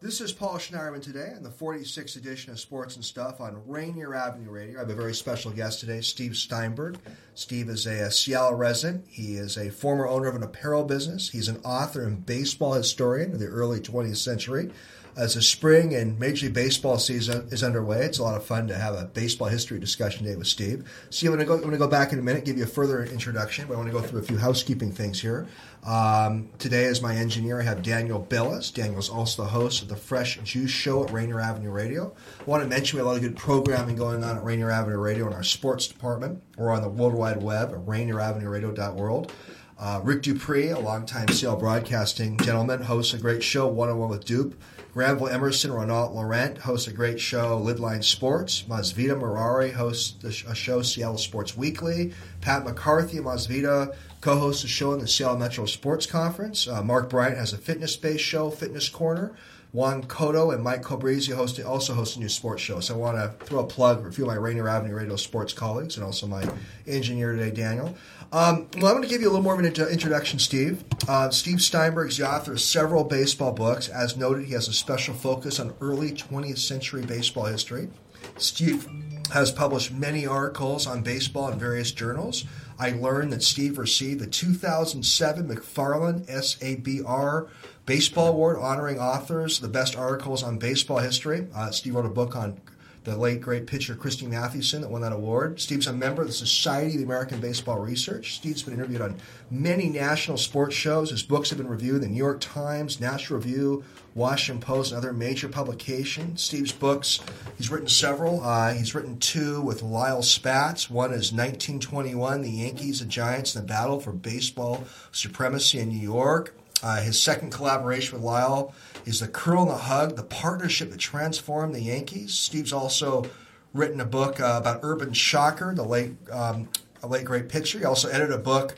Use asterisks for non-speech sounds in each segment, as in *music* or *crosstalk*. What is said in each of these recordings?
This is Paul Schneiderman today on the 46th edition of Sports and Stuff on Rainier Avenue Radio. I have a very special guest today, Steve Steinberg. Steve is a, a, Seattle resident. He is a former owner of an apparel business. He's an author and baseball historian of the early 20th century. As the spring and Major League Baseball season is underway, it's a lot of fun to have a baseball history discussion today with Steve. Steve, I'm going to go, back in a minute, give you a further introduction, but I want to go through a few housekeeping things here. Um, today, as my engineer, I have Daniel Billis. Daniel's also the host of the Fresh Juice Show at Rainier Avenue Radio. I want to mention we have a lot of good programming going on at Rainier Avenue Radio in our sports department or on the World Wide Web at rainieravenueradio.world. Uh, Rick Dupree, a longtime CL broadcasting gentleman, hosts a great show, One on One with Dupe. Granville Emerson, Ronald Laurent hosts a great show, Lidline Sports. Masvita Marari hosts a show, Seattle Sports Weekly. Pat McCarthy, and Masvita, co-hosts a show in the Seattle Metro Sports Conference. Uh, Mark Bryant has a fitness-based show, Fitness Corner. Juan Cotto and Mike Cobrizzi host, also host a new sports show. So I want to throw a plug for a few of my Rainier Avenue Radio sports colleagues and also my engineer today, Daniel. Um, well, I'm going to give you a little more of an introduction, Steve. Uh, Steve Steinberg is the author of several baseball books. As noted, he has a special focus on early 20th century baseball history. Steve has published many articles on baseball in various journals. I learned that Steve received the 2007 McFarland SABR Baseball Award honoring authors, the best articles on baseball history. Uh, Steve wrote a book on the late great pitcher Christy Mathewson that won that award. Steve's a member of the Society of the American Baseball Research. Steve's been interviewed on many national sports shows. His books have been reviewed in the New York Times, National Review, Washington Post, and other major publications. Steve's books, he's written several. Uh, he's written two with Lyle Spatz. One is 1921, The Yankees and Giants in the Battle for Baseball Supremacy in New York. Uh, his second collaboration with Lyle is The Colonel and the Hug, the partnership that transformed the Yankees. Steve's also written a book uh, about Urban Shocker, the late, um, late great pitcher. He also edited a book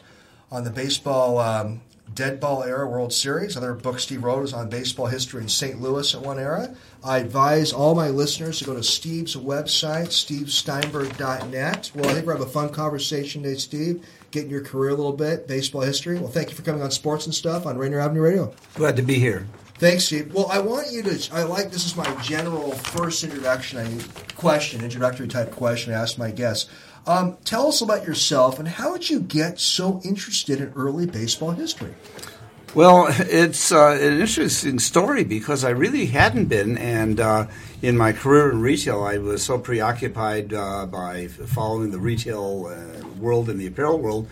on the baseball um, dead ball era World Series. Another book Steve wrote is on baseball history in St. Louis at one era. I advise all my listeners to go to Steve's website, stevesteinberg.net. Well, I think we're having a fun conversation today, Steve getting your career a little bit, baseball history. Well, thank you for coming on Sports and Stuff on Rainier Avenue Radio. Glad to be here. Thanks, Steve. Well, I want you to. I like this is my general first introduction I, question, introductory type question I ask my guests. Um, tell us about yourself and how did you get so interested in early baseball history? Well, it's uh, an interesting story because I really hadn't been, and uh, in my career in retail, I was so preoccupied uh, by following the retail uh, world and the apparel world.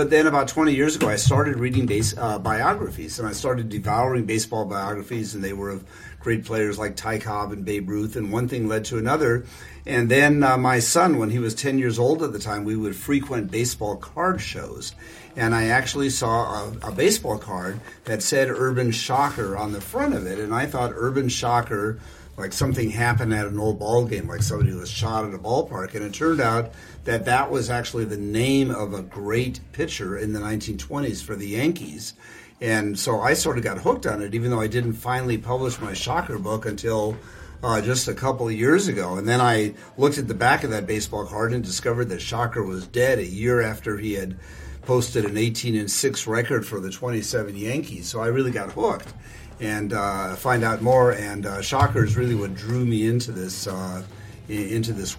But then, about 20 years ago, I started reading base, uh, biographies, and I started devouring baseball biographies, and they were of great players like Ty Cobb and Babe Ruth, and one thing led to another. And then uh, my son, when he was 10 years old at the time, we would frequent baseball card shows and I actually saw a, a, baseball card that said Urban Shocker on the front of it, and I thought Urban Shocker, like something happened at an old ball game, like somebody was shot at a ballpark, and it turned out that that was actually the name of a great pitcher in the 1920s for the Yankees. And so I sort of got hooked on it, even though I didn't finally publish my Shocker book until uh, just a couple of years ago. And then I looked at the back of that baseball card and discovered that Shocker was dead a year after he had posted an 18 and 6 record for the 27 Yankees. So I really got hooked and uh, find out more. And uh, Shocker is really what drew me into this uh, into this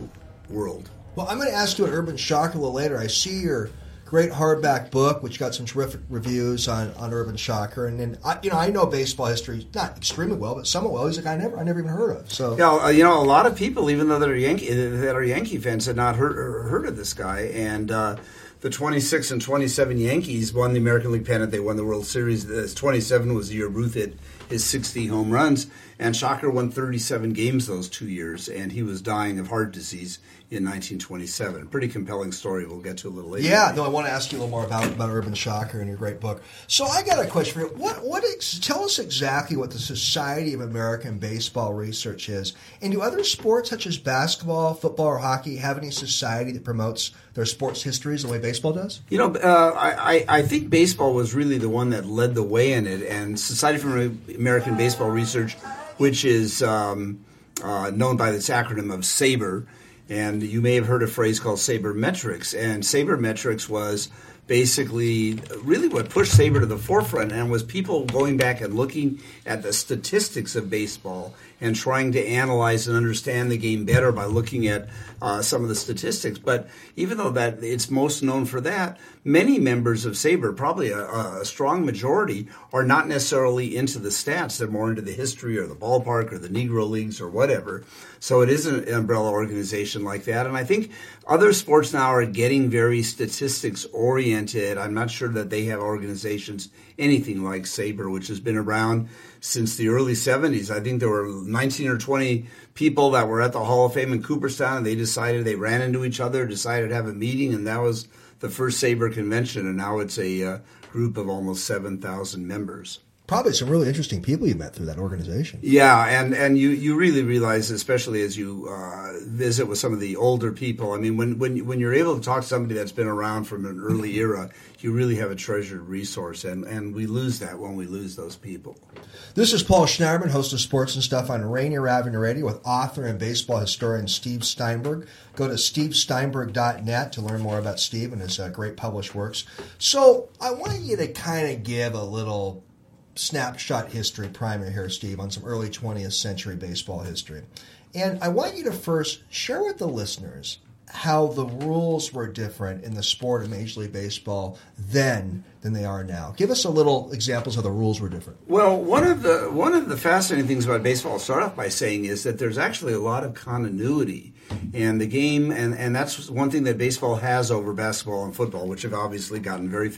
world. Well, I'm going to ask you an Urban Shocker a little later. I see your great hardback book, which got some terrific reviews on, on Urban Shocker. And then, I, you know, I know baseball history not extremely well, but somewhat well. He's a guy I never, I never even heard of. So, yeah, uh, you know, a lot of people, even though they're Yankee, that are Yankee fans, had not heard heard of this guy. And uh, the 26 and 27 Yankees won the American League pennant. They won the World Series. The 27 was the year Ruth hit his 60 home runs. And Shocker won 37 games those two years, and he was dying of heart disease in 1927. Pretty compelling story we'll get to a little later. Yeah, no, I want to ask you a little more about, about Urban Shocker and your great book. So I got a question for you. What, what ex- tell us exactly what the Society of American Baseball Research is. And do other sports such as basketball, football, or hockey have any society that promotes their sports histories the way baseball does? You know, uh, I, I think baseball was really the one that led the way in it, and Society for American Baseball Research – which is um, uh, known by this acronym of SABR. And you may have heard a phrase called sabermetrics. And sabermetrics was basically really what pushed SABR to the forefront and was people going back and looking at the statistics of baseball and trying to analyze and understand the game better by looking at uh, some of the statistics. But even though that it's most known for that, many members of SABR, probably a, a strong majority, are not necessarily into the stats. They're more into the history or the ballpark or the Negro Leagues or whatever. So it is an umbrella organization like that. And I think other sports now are getting very statistics oriented. I'm not sure that they have organizations anything like SABR, which has been around since the early 70s. I think there were 19 or 20 people that were at the Hall of Fame in Cooperstown, and they decided they ran into each other, decided to have a meeting, and that was the first SABR convention. And now it's a uh, group of almost 7,000 members probably some really interesting people you met through that organization. Yeah, and, and you, you really realize, especially as you uh, visit with some of the older people. I mean, when, when when you're able to talk to somebody that's been around from an early era, you really have a treasured resource, and, and we lose that when we lose those people. This is Paul Schneiderman, host of Sports and Stuff on Rainier Avenue Radio with author and baseball historian Steve Steinberg. Go to stevesteinberg.net to learn more about Steve and his uh, great published works. So I want you to kind of give a little snapshot history primer here, Steve, on some early 20th century baseball history. And I want you to first share with the listeners how the rules were different in the sport of Major League Baseball then than they are now. Give us a little examples of the rules were different. Well, one of the one of the fascinating things about baseball, I'll start off by saying, is that there's actually a lot of continuity and the game, and, and that's one thing that baseball has over basketball and football, which have obviously gotten very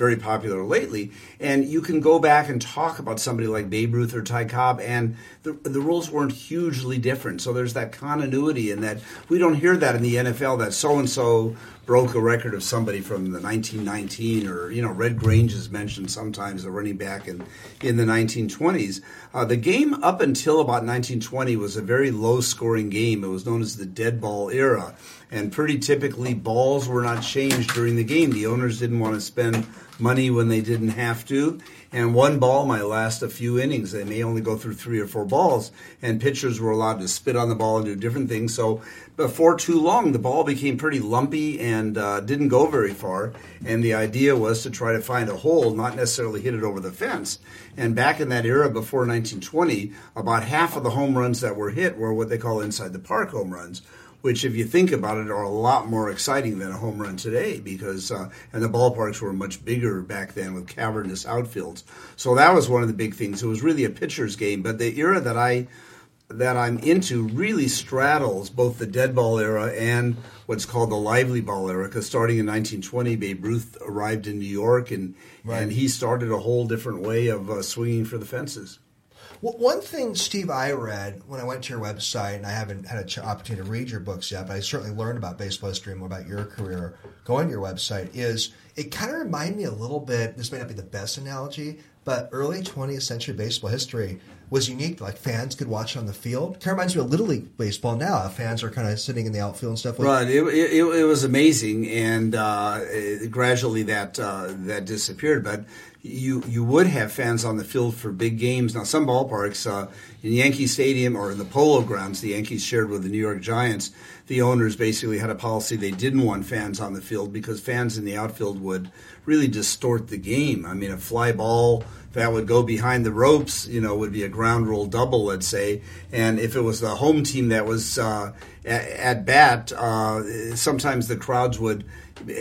very popular lately. And you can go back and talk about somebody like Babe Ruth or Ty Cobb, and the, the rules weren't hugely different. So there's that continuity in that we don't hear that in the NFL that so and so broke a record of somebody from the 1919 or you know Red Grange is mentioned sometimes a running back in in the 1920s. Uh, the game up until about 1920 was a very low scoring game. It was known as the dead ball era, and pretty typically balls were not changed during the game. The owners didn't want to spend money when they didn't have to. And one ball might last a few innings. They may only go through three or four balls, and pitchers were allowed to spit on the ball and do different things. So before too long, the ball became pretty lumpy and uh, didn't go very far. And the idea was to try to find a hole, not necessarily hit it over the fence. And back in that era before 1920, about half of the home runs that were hit were what they call inside the park home runs which, if you think about it, are a lot more exciting than a home run today because, uh, and the ballparks were much bigger back then with cavernous outfields. So that was one of the big things. It was really a pitcher's game. But the era that I that I'm into really straddles both the dead ball era and what's called the lively ball era. Because starting in 1920, Babe Ruth arrived in New York, and right. and he started a whole different way of uh, swinging for the fences. Well, one thing, Steve, I read when I went to your website, and I haven't had an opportunity to read your books yet, but I certainly learned about baseball history and more about your career going to your website, is it kind of reminded me a little bit, this may not be the best analogy, but early 20th century baseball history was unique. Like fans could watch it on the field. Kind of reminds me of Little League baseball now. Fans are kind of sitting in the outfield and stuff. Like right. It, it, it was amazing, and uh, gradually that uh, that disappeared. But you you would have fans on the field for big games. Now, some ballparks uh, in Yankee Stadium or in the Polo Grounds, the Yankees shared with the New York Giants. The owners basically had a policy they didn't want fans on the field because fans in the outfield would really distort the game. I mean, a fly ball that would go behind the ropes, you know, would be a ground rule double, let's say. And if it was the home team that was uh, at, at, bat, uh, sometimes the crowds would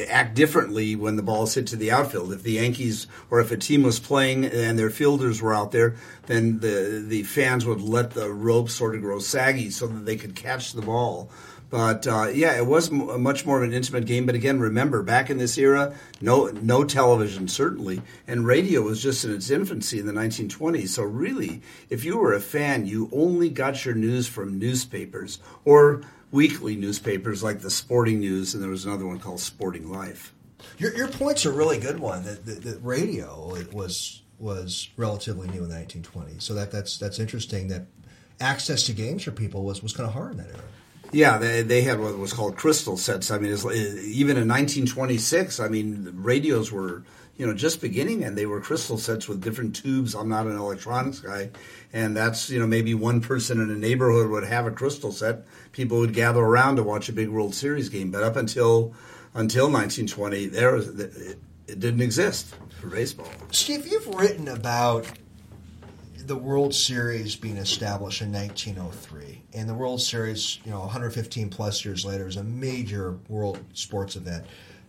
act differently when the balls hit to the outfield. If the Yankees or if a team was playing and their fielders were out there, then the the fans would let the ropes sort of grow saggy so that they could catch the ball. But uh, yeah, it was m- much more of an intimate game. But again, remember, back in this era, no no television certainly, and radio was just in its infancy in the 1920s. So really, if you were a fan, you only got your news from newspapers or weekly newspapers like the Sporting News, and there was another one called Sporting Life. Your, your point's a really good one. That, that, that radio was was relatively new in the 1920s. So that that's that's interesting. That access to games for people was was kind of hard in that era. Yeah, they, they had what was called crystal sets. I mean, uh, even in 1926, I mean, radios were you know just beginning, and they were crystal sets with different tubes. I'm not an electronics guy, and that's you know maybe one person in a neighborhood would have a crystal set. People would gather around to watch a big World Series game. But up until until 1920, there was it didn't exist for baseball. Steve, you've written about the World Series being established in 1903, and the World Series, you know, 115 plus years later, is a major world sports event.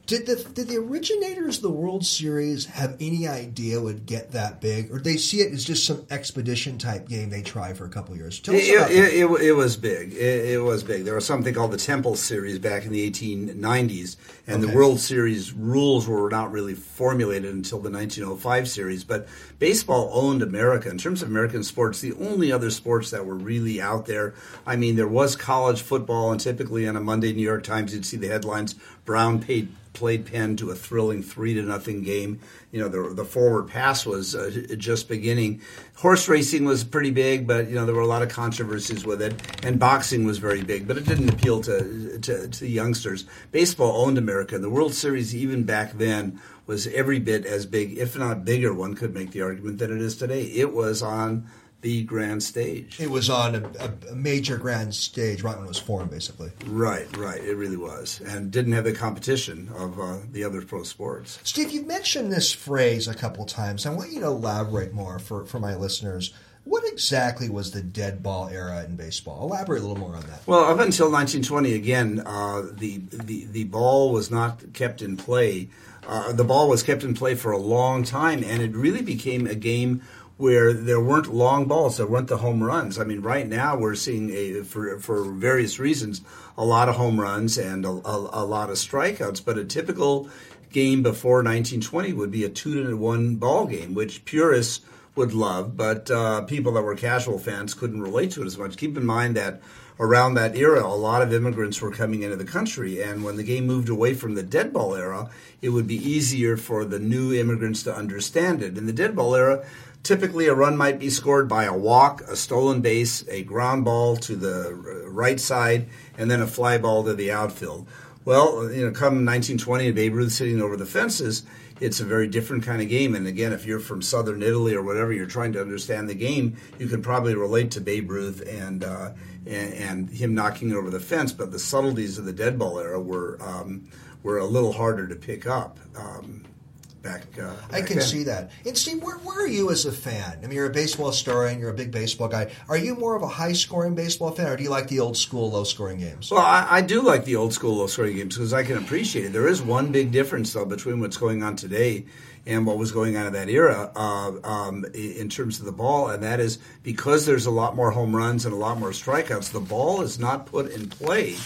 Did the did the originators of the World Series have any idea it would get that big, or did they see it as just some expedition type game they try for a couple years? Tell us It, about it, it, it was big. It, it was big. There was something called the Temple Series back in the 1890s, and Okay. the World Series rules were not really formulated until the 1905 series. But baseball owned America. In terms of American sports, the only other sports that were really out there, I mean, there was college football, and typically on a Monday New York Times, you'd see the headlines Brown paid played Penn to a thrilling three to nothing game. You know, the the forward pass was uh, just beginning. Horse racing was pretty big, but you know there were a lot of controversies with it. And boxing was very big, but it didn't appeal to to, to the youngsters. Baseball owned America. The World Series, even back then, was every bit as big, if not bigger. One could make the argument than it is today. It was on the grand stage. It was on a, a, a major grand stage right when it was formed, basically. Right, right. It really was, and didn't have the competition of uh, the other pro sports. Steve, you've mentioned this phrase a couple times. I want you to elaborate more for, for my listeners. What exactly was the dead ball era in baseball? Elaborate a little more on that. Well, up until 1920, again, uh, the, the the ball was not kept in play. Uh, the ball was kept in play for a long time, and it really became a game where there weren't long balls, there weren't the home runs. I mean, right now we're seeing a for for various reasons a lot of home runs and a, a, a lot of strikeouts, but a typical game before 1920 would be a two to one ball game, which purists would love, but uh, people that were casual fans couldn't relate to it as much. Keep in mind that around that era, a lot of immigrants were coming into the country, and when the game moved away from the dead ball era, it would be easier for the new immigrants to understand it. In the dead ball era, typically a run might be scored by a walk, a stolen base, a ground ball to the right side, and then a fly ball to the outfield. Well, you know, come 1920 and Babe Ruth sitting over the fences, it's a very different kind of game. And again, if you're from southern Italy or whatever, you're trying to understand the game, you can probably relate to Babe Ruth and uh, and, and him knocking it over the fence. But the subtleties of the dead ball era were um, were a little harder to pick up. Um, back, uh, I can then. see that. And Steve, where, where are you as a fan? I mean, you're a baseball historian, you're a big baseball guy. Are you more of a high scoring baseball fan, or do you like the old school low scoring games? Well, I, I do like the old school low scoring games because I can appreciate it. There is one big difference, though, between what's going on today and what was going on in that era uh, um, in terms of the ball, and that is because there's a lot more home runs and a lot more strikeouts, the ball is not put in play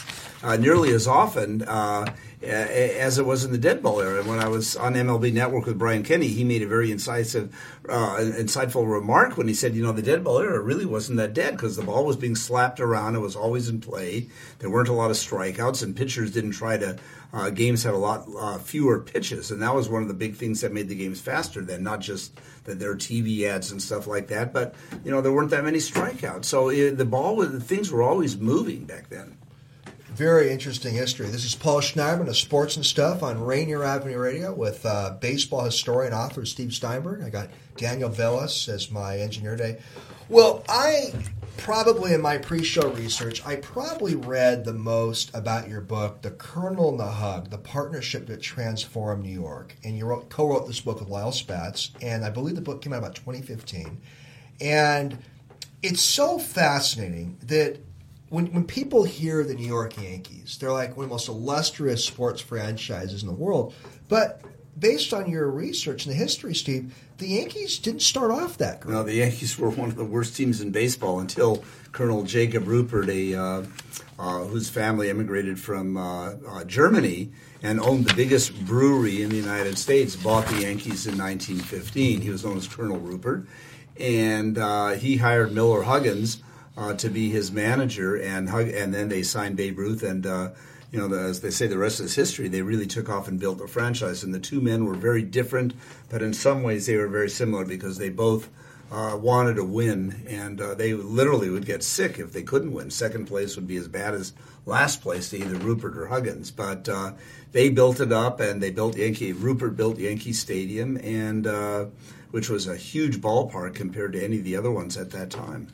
uh, nearly as often. Uh, as it was in the dead ball era. When I was on MLB Network with Brian Kenny, he made a very incisive, uh, insightful remark when he said, "You know, the dead ball era really wasn't that dead because the ball was being slapped around. It was always in play. There weren't a lot of strikeouts, and pitchers didn't try to. Uh, games had a lot uh, fewer pitches, and that was one of the big things that made the games faster. Then not just that there are TV ads and stuff like that, but you know there weren't that many strikeouts. So uh, the ball, was, things were always moving back then." Very interesting history. This is Paul Schneiderman of Sports and Stuff on Rainier Avenue Radio with uh, baseball historian author Steve Steinberg. I got Daniel Vellis as my engineer today. Well, I probably in my pre-show research, I probably read the most about your book, The Colonel and the Hug, the partnership that transformed New York. And you wrote, co-wrote this book with Lyle Spatz, and I believe the book came out about 2015. And it's so fascinating that when, when people hear the New York Yankees, they're like one of the most illustrious sports franchises in the world. But based on your research and the history, Steve, the Yankees didn't start off that great. No, the Yankees were one of the worst teams in baseball until Colonel Jacob Ruppert, a uh, uh, whose family immigrated from uh, uh, Germany and owned the biggest brewery in the United States, bought the Yankees in 1915. He was known as Colonel Ruppert, and uh, he hired Miller Huggins uh, to be his manager, and and then they signed Babe Ruth and. Uh, you know, the, as they say, the rest is history. They really took off and built a franchise, and the two men were very different, but in some ways they were very similar because they both uh, wanted to win, and uh, they literally would get sick if they couldn't win. Second place would be as bad as last place to either Ruppert or Huggins, but uh, they built it up, and they built Yankee. Ruppert built Yankee Stadium, and uh, which was a huge ballpark compared to any of the other ones at that time.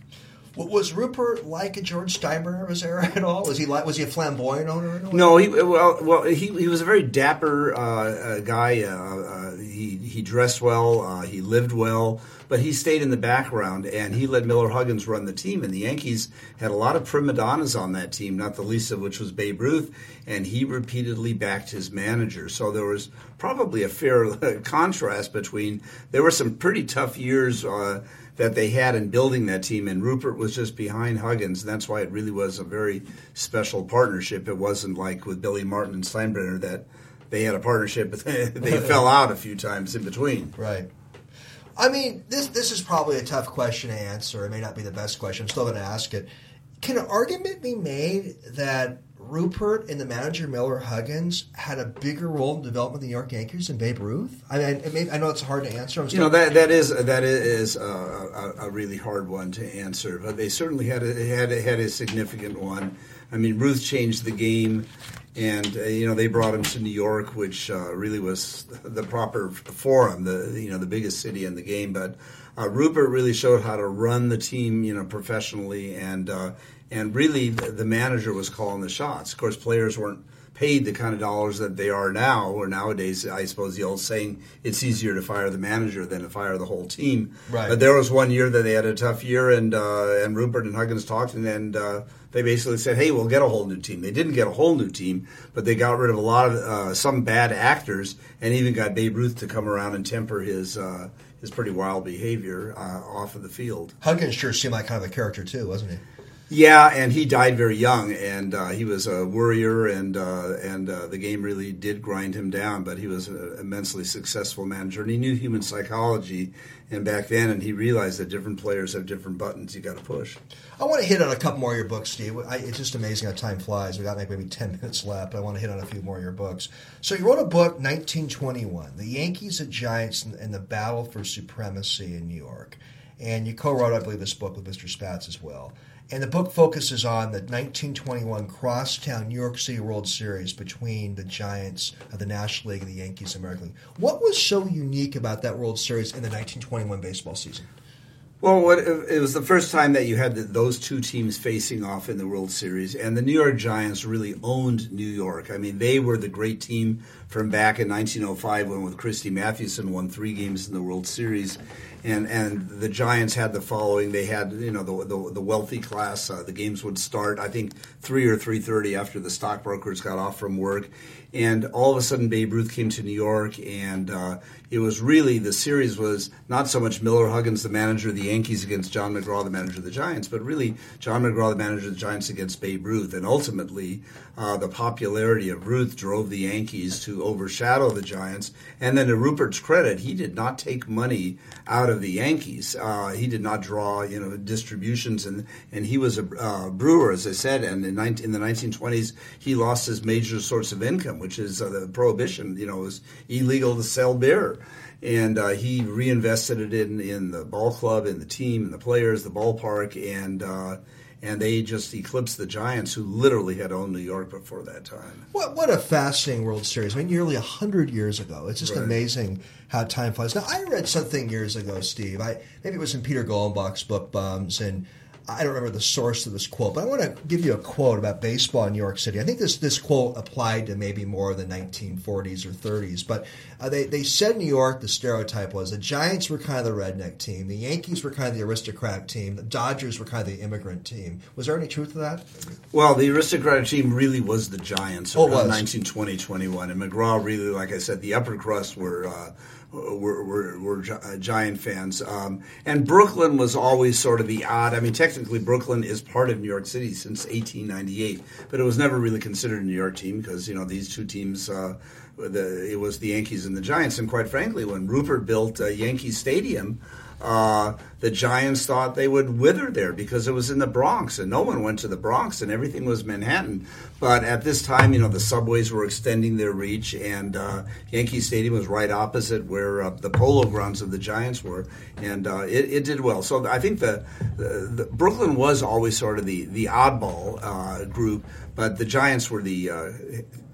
Was Ruppert like a George Steinbrenner of his era at all? Was he like was he a flamboyant owner? No, he well, well he, he was a very dapper uh, uh, guy. Uh, uh, he dressed well, uh, he lived well, but he stayed in the background and he let Miller Huggins run the team. And the Yankees had a lot of prima donnas on that team, not the least of which was Babe Ruth, and he repeatedly backed his manager. So there was probably a fair *laughs* contrast between there were some pretty tough years. That they had in building that team, and Ruppert was just behind Huggins, and that's why it really was a very special partnership. It wasn't like with Billy Martin and Steinbrenner that they had a partnership, but they, *laughs* they fell out a few times in between. Right. I mean, this this is probably a tough question to answer. It may not be the best question. I'm still going to ask it. Can an argument be made that Ruppert and the manager Miller Huggins had a bigger role in development of the New York Yankees than Babe Ruth? I mean, I know it's hard to answer. you know that that is that is a, a, a, really hard one to answer, but they certainly had a, had a, had a significant one. I mean, Ruth changed the game, and uh, you know they brought him to New York, which uh, really was the proper forum, the you know the biggest city in the game. But uh, Ruppert really showed how to run the team, you know, professionally and uh, and really the manager was calling the shots. Of course, players weren't paid the kind of dollars that they are now, or nowadays, I suppose the old saying, it's easier to fire the manager than to fire the whole team. Right. But there was one year that they had a tough year, and uh, and Ruppert and Huggins talked, and, and uh, they basically said, "Hey, we'll get a whole new team." They didn't get a whole new team, but they got rid of a lot of uh, some bad actors, and even got Babe Ruth to come around and temper his uh, his pretty wild behavior uh, off of the field. Huggins sure seemed like kind of a character too, wasn't he? Yeah, and he died very young, and uh, he was a worrier, and uh, and uh, the game really did grind him down. But he was an immensely successful manager, and he knew human psychology. And back then, and he realized that different players have different buttons you got to push. I want to hit on a couple more of your books, Steve. I, it's just amazing how time flies. We got like maybe ten minutes left. I want to hit on a few more of your books. So you wrote a book, 1921, the Yankees and Giants and the battle for supremacy in New York, and you co-wrote, I believe, this book with Mr. Spatz as well. And the book focuses on the 1921 Crosstown New York City World Series between the Giants of the National League and the Yankees of the American League. What was so unique about that World Series in the 1921 baseball season? Well, what, it was the first time that you had the, those two teams facing off in the World Series, and the New York Giants really owned New York. I mean, they were the great team from back in 1905 when, with Christy Mathewson, won three games in the World Series and and the Giants had the following. They had you know the the, the wealthy class. Uh, the games would start I think three or three thirty after the stockbrokers got off from work, and all of a sudden Babe Ruth came to New York, and uh, it was really the series was not so much Miller Huggins, the manager of the Yankees, against John McGraw, the manager of the Giants, but really John McGraw, the manager of the Giants, against Babe Ruth, and ultimately uh, the popularity of Ruth drove the Yankees to overshadow the Giants. And then to Ruppert's credit, he did not take money out of the Yankees. Uh, he did not draw, you know, distributions, and and he was a uh, brewer, as I said. And in, 19, in, the 1920s, he lost his major source of income, which is uh, the prohibition. You know, it was illegal to sell beer and uh, he reinvested it in in the ball club, in the team, in the players, the ballpark, and uh, and they just eclipsed the Giants, who literally had owned New York before that time. What what a fascinating World Series! I mean, nearly hundred years ago. It's just right. amazing how time flies. Now, I read something years ago, Steve. I maybe it was in Peter Golenbock's book Bums, and I don't remember the source of this quote, but I want to give you a quote about baseball in New York City. I think this this quote applied to maybe more of the 1940s or 30s, but uh, they they said New York the stereotype was the Giants were kind of the redneck team, the Yankees were kind of the aristocratic team, the Dodgers were kind of the immigrant team. Was there any truth to that? Well, the aristocratic team really was the Giants oh, around 1920, 21, and McGraw really, like I said, the upper crust were. Uh, were, were, were uh, Giant fans. Um, and Brooklyn was always sort of the odd. I mean, technically, Brooklyn is part of New York City since 1898, but it was never really considered a New York team because you know these two teams. Uh, the, it was the Yankees and the Giants, and quite frankly, when Ruppert built uh, Yankee Stadium. Uh, the Giants thought they would wither there because it was in the Bronx, and no one went to the Bronx, and everything was Manhattan. But at this time, you know, the subways were extending their reach, and uh, Yankee Stadium was right opposite where uh, the polo grounds of the Giants were, and uh, it, it, did well. So I think the, the, the, Brooklyn was always sort of the the oddball uh, group, but the Giants were the uh,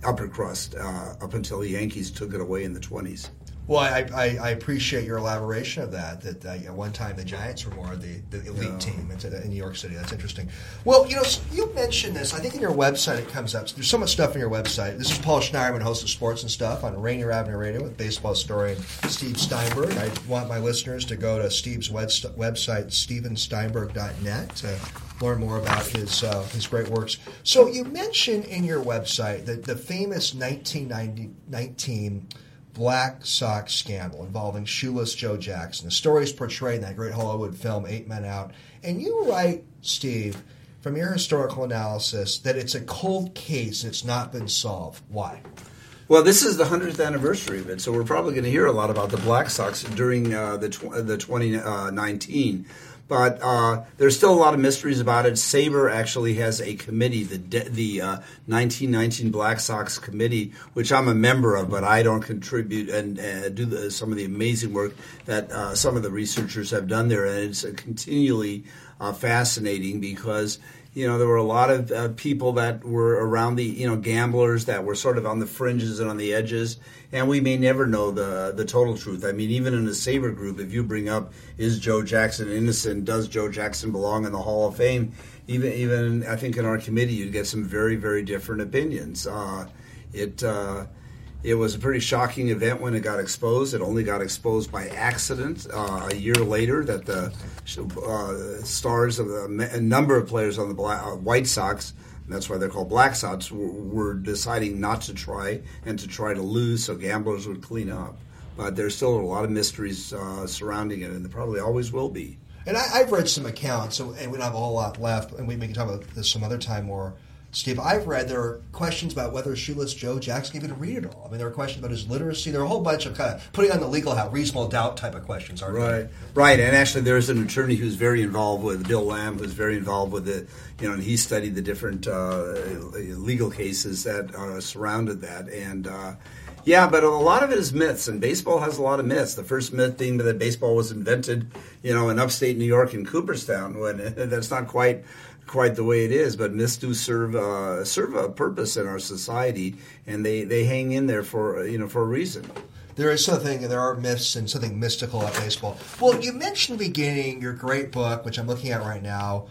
upper crust up until the Yankees took it away in the twenties. Well, I, I, I, appreciate your elaboration of that. That uh, at one time the Giants were more the, the elite yeah. team in, New York City. That's interesting. Well, you know, you mentioned this. I think in your website it comes up. There's so much stuff in your website. This is Paul Schneiderman, host of Sports and Stuff on Rainier Avenue Radio with baseball historian Steve Steinberg. I want my listeners to go to Steve's website, stevensteinberg.net, to learn more about his uh, his great works. So you mentioned in your website that the famous 1919 Black Sox scandal involving shoeless Joe Jackson. The story is portrayed in that great Hollywood film, Eight Men Out. And you write, Steve, from your historical analysis, that it's a cold case and it's not been solved. Why? Well, this is the 100th anniversary of it, so we're probably going to hear a lot about the Black Sox during uh, the, tw- the 2019. But uh, there's still a lot of mysteries about it. SABR actually has a committee, the de- the uh, 1919 Black Sox Committee, which I'm a member of, but I don't contribute and uh, do the, some of the amazing work that uh, some of the researchers have done there. And it's continually uh, fascinating because you know, there were a lot of uh, people that were around the, you know, gamblers that were sort of on the fringes and on the edges, and we may never know the the total truth. I mean, even in the SABR group, if you bring up is Joe Jackson innocent, does Joe Jackson belong in the Hall of Fame? Even even I think in our committee, you'd get some very very different opinions. Uh, it. Uh, it was a pretty shocking event when it got exposed. It only got exposed by accident uh, a year later that the uh, stars of the, a number of players on the Black, uh, White Sox, that's why they're called Black Sox, were, were, deciding not to try and to try to lose so gamblers would clean up. But there's still a lot of mysteries uh, surrounding it, and there probably always will be. And I, have read some accounts, and we don't have a whole lot left, and we can talk about this some other time more Steve, I've read there are questions about whether shoeless Joe Jackson even read it all. I mean, there are questions about his literacy. There are a whole bunch of kind of putting on the legal hat, reasonable doubt type of questions, aren't right. There? Right, and actually, there's an attorney who's very involved with Bill Lamb, who's very involved with it. You know, and he studied the different uh, legal cases that uh, surrounded that, and. Uh, yeah, but a lot of it is myths, and baseball has a lot of myths. The first myth being that baseball was invented, you know, in upstate New York in Cooperstown, when *laughs* that's not quite quite the way it is, but myths do serve uh, serve a purpose in our society, and they, they hang in there for you know for a reason. There is something, there are myths and something mystical at baseball. Well, you mentioned beginning your great book, which I'm looking at right now,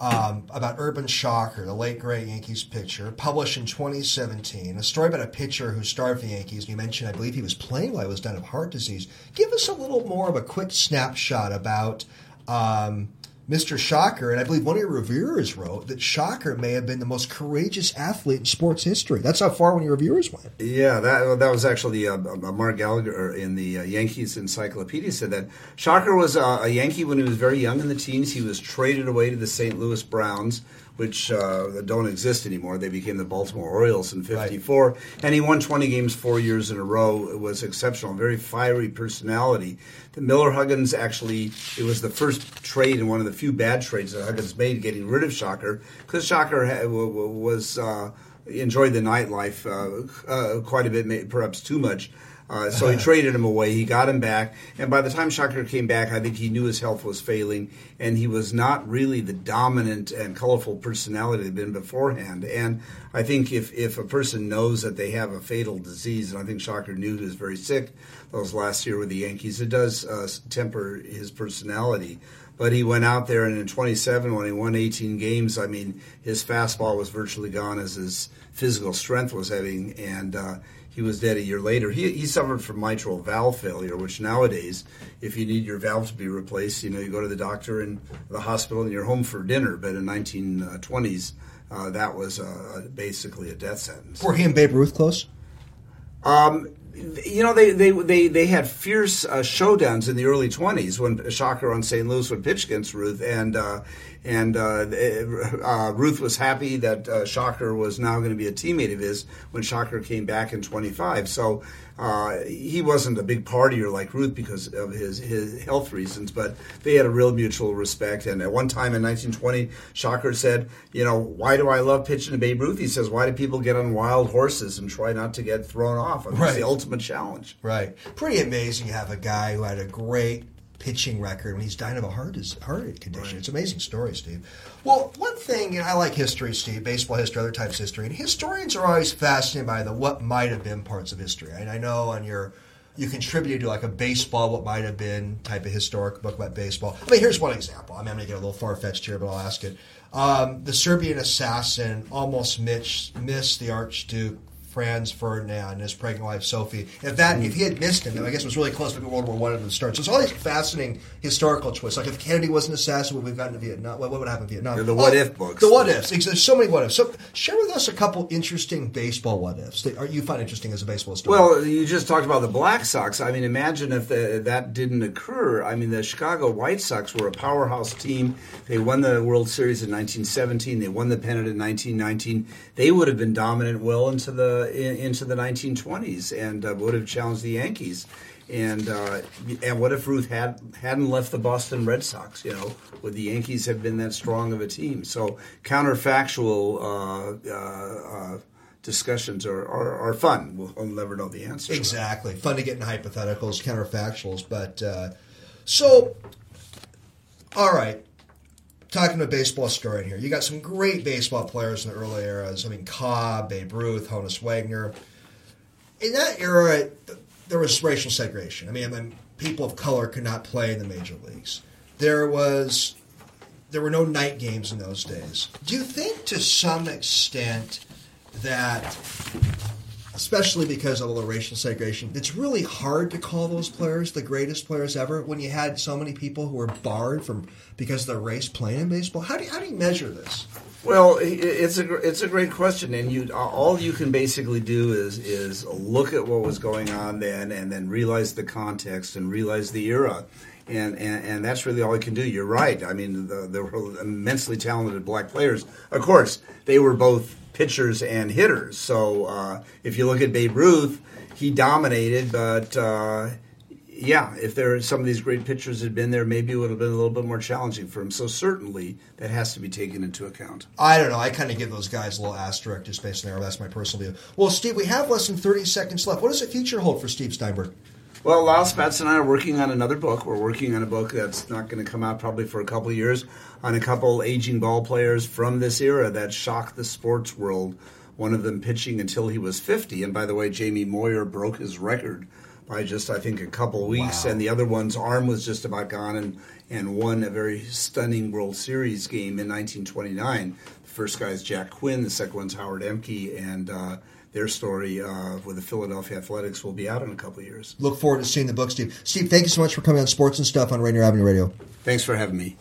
um, about Urban Shocker, the late great Yankees pitcher, published in 2017. A story about a pitcher who starved the Yankees. You mentioned, I believe, he was playing while he was dying of heart disease. Give us a little more of a quick snapshot about. Um, Mr. Shocker, and I believe one of your reviewers wrote that Shocker may have been the most courageous athlete in sports history. That's how far one of your reviewers went. Yeah, that that was actually uh, uh Mark Gallagher in the uh, Yankees Encyclopedia said that Shocker was uh, a Yankee when he was very young in the teens. He was traded away to the St. Louis Browns which uh, don't exist anymore. They became the Baltimore Orioles in '54, right. and he won 20 games four years in a row. It was exceptional, very fiery personality. The Miller Huggins actually, it was the first trade and one of the few bad trades that Huggins made, getting rid of Shocker because Shocker had, was. Uh, enjoyed the nightlife uh, uh, quite a bit, perhaps too much. Uh, so he *laughs* traded him away. He got him back, and by the time Shocker came back, I think he knew his health was failing, and he was not really the dominant and colorful personality he'd been beforehand. And I think if if a person knows that they have a fatal disease, and I think Shocker knew he was very sick those last year with the Yankees, it does uh, temper his personality. But he went out there, and in 27, when he won 18 games, I mean, his fastball was virtually gone as his physical strength was ebbing, and uh, he was dead a year later. He, he suffered from mitral valve failure, which nowadays, if you need your valve to be replaced, you know, you go to the doctor and the hospital and you're home for dinner. But in 1920s, uh, that was uh, basically a death sentence. Were he and Babe Ruth close? Um, you know, they they they, they had fierce uh, showdowns in the early 20s when Shocker on St. Louis would pitch against Ruth, and uh, and uh, uh, Ruth was happy that uh, Shocker was now going to be a teammate of his when Shocker came back in 25. So uh, he wasn't a big partier like Ruth because of his, his health reasons, but they had a real mutual respect. And at one time in 1920, Shocker said, You know, why do I love pitching to Babe Ruth? He says, Why do people get on wild horses and try not to get thrown off? I mean, right. It's the ultimate challenge. Right. Pretty amazing to have a guy who had a great pitching record when he's dying of a heart heart condition. Right. It's an amazing story, Steve. Well, one thing you know, I like history, Steve, baseball history, other types of history, and historians are always fascinated by the what might have been parts of history. And I know on your you contributed to like a baseball, what might have been type of historic book about baseball. I mean, here's one example. I mean, I'm going to get a little far fetched here, but I'll ask it. Um, the Serbian assassin almost missed, missed the Archduke Franz Ferdinand and his pregnant wife Sophie. If that, if he had missed him, I guess it was really close to World War One at the start. So it's all these fascinating historical twists. Like if Kennedy was an assassin, would we have gotten to Vietnam? What, what would happen in Vietnam? Yeah, the what Oh, if books. The what ifs. There's so many what ifs. So share with us a couple interesting baseball what ifs that you find interesting as a baseball story. Well, you just talked about the Black Sox. I mean, imagine if the, that didn't occur. I mean, the Chicago White Sox were a powerhouse team. They won the World Series in 1917. They won the pennant in 1919. They would have been dominant well into the in, into the 1920s and uh, would have challenged the Yankees. And uh, and what if Ruth had hadn't left the Boston Red Sox? You know, would the Yankees have been that strong of a team? So counterfactual. Uh, uh, uh, discussions are, are, are fun. We'll, we'll never know the answer. Exactly. Fun to get into hypotheticals, counterfactuals. But uh, so, all right. Talking about baseball story here, you got some great baseball players in the early eras. I mean, Cobb, Babe Ruth, Honus Wagner. In that era, there was racial segregation. I mean, I mean, people of color could not play in the major leagues. There was, there were no night games in those days. Do you think, to some extent, that especially because of all the racial segregation, it's really hard to call those players the greatest players ever when you had so many people who were barred from because of their race playing in baseball. How do you, how do you measure this? Well, it's a it's a great question, and you all you can basically do is is look at what was going on then, and then realize the context and realize the era. And, and, and that's really all you can do. You're right. I mean, the, there were immensely talented black players. Of course, they were both pitchers and hitters. So uh, if you look at Babe Ruth, he dominated, but uh, yeah, if there some of these great pitchers had been there, maybe it would have been a little bit more challenging for him. So certainly that has to be taken into account. I don't know. I kind of give those guys a little asterisk just based on there. That's my personal view. Well, Steve, we have less than 30 seconds left. What does the future hold for Steve Steinberg? Well, Lyle Spatz and I are working on another book. We're working on a book that's not going to come out probably for a couple of years on a couple aging ball players from this era that shocked the sports world. One of them pitching until he was 50. And by the way, Jamie Moyer broke his record by just, I think, a couple weeks. Wow. And the other one's arm was just about gone and, and won a very stunning World Series game in 1929. The first guy is Jack Quinn, the second one's Howard Ehmke. And, uh, their story uh, with the Philadelphia Athletics will be out in a couple of years. Look forward to seeing the book, Steve. Steve, thank you so much for coming on Sports and Stuff on Rainier Avenue Radio. Thanks for having me.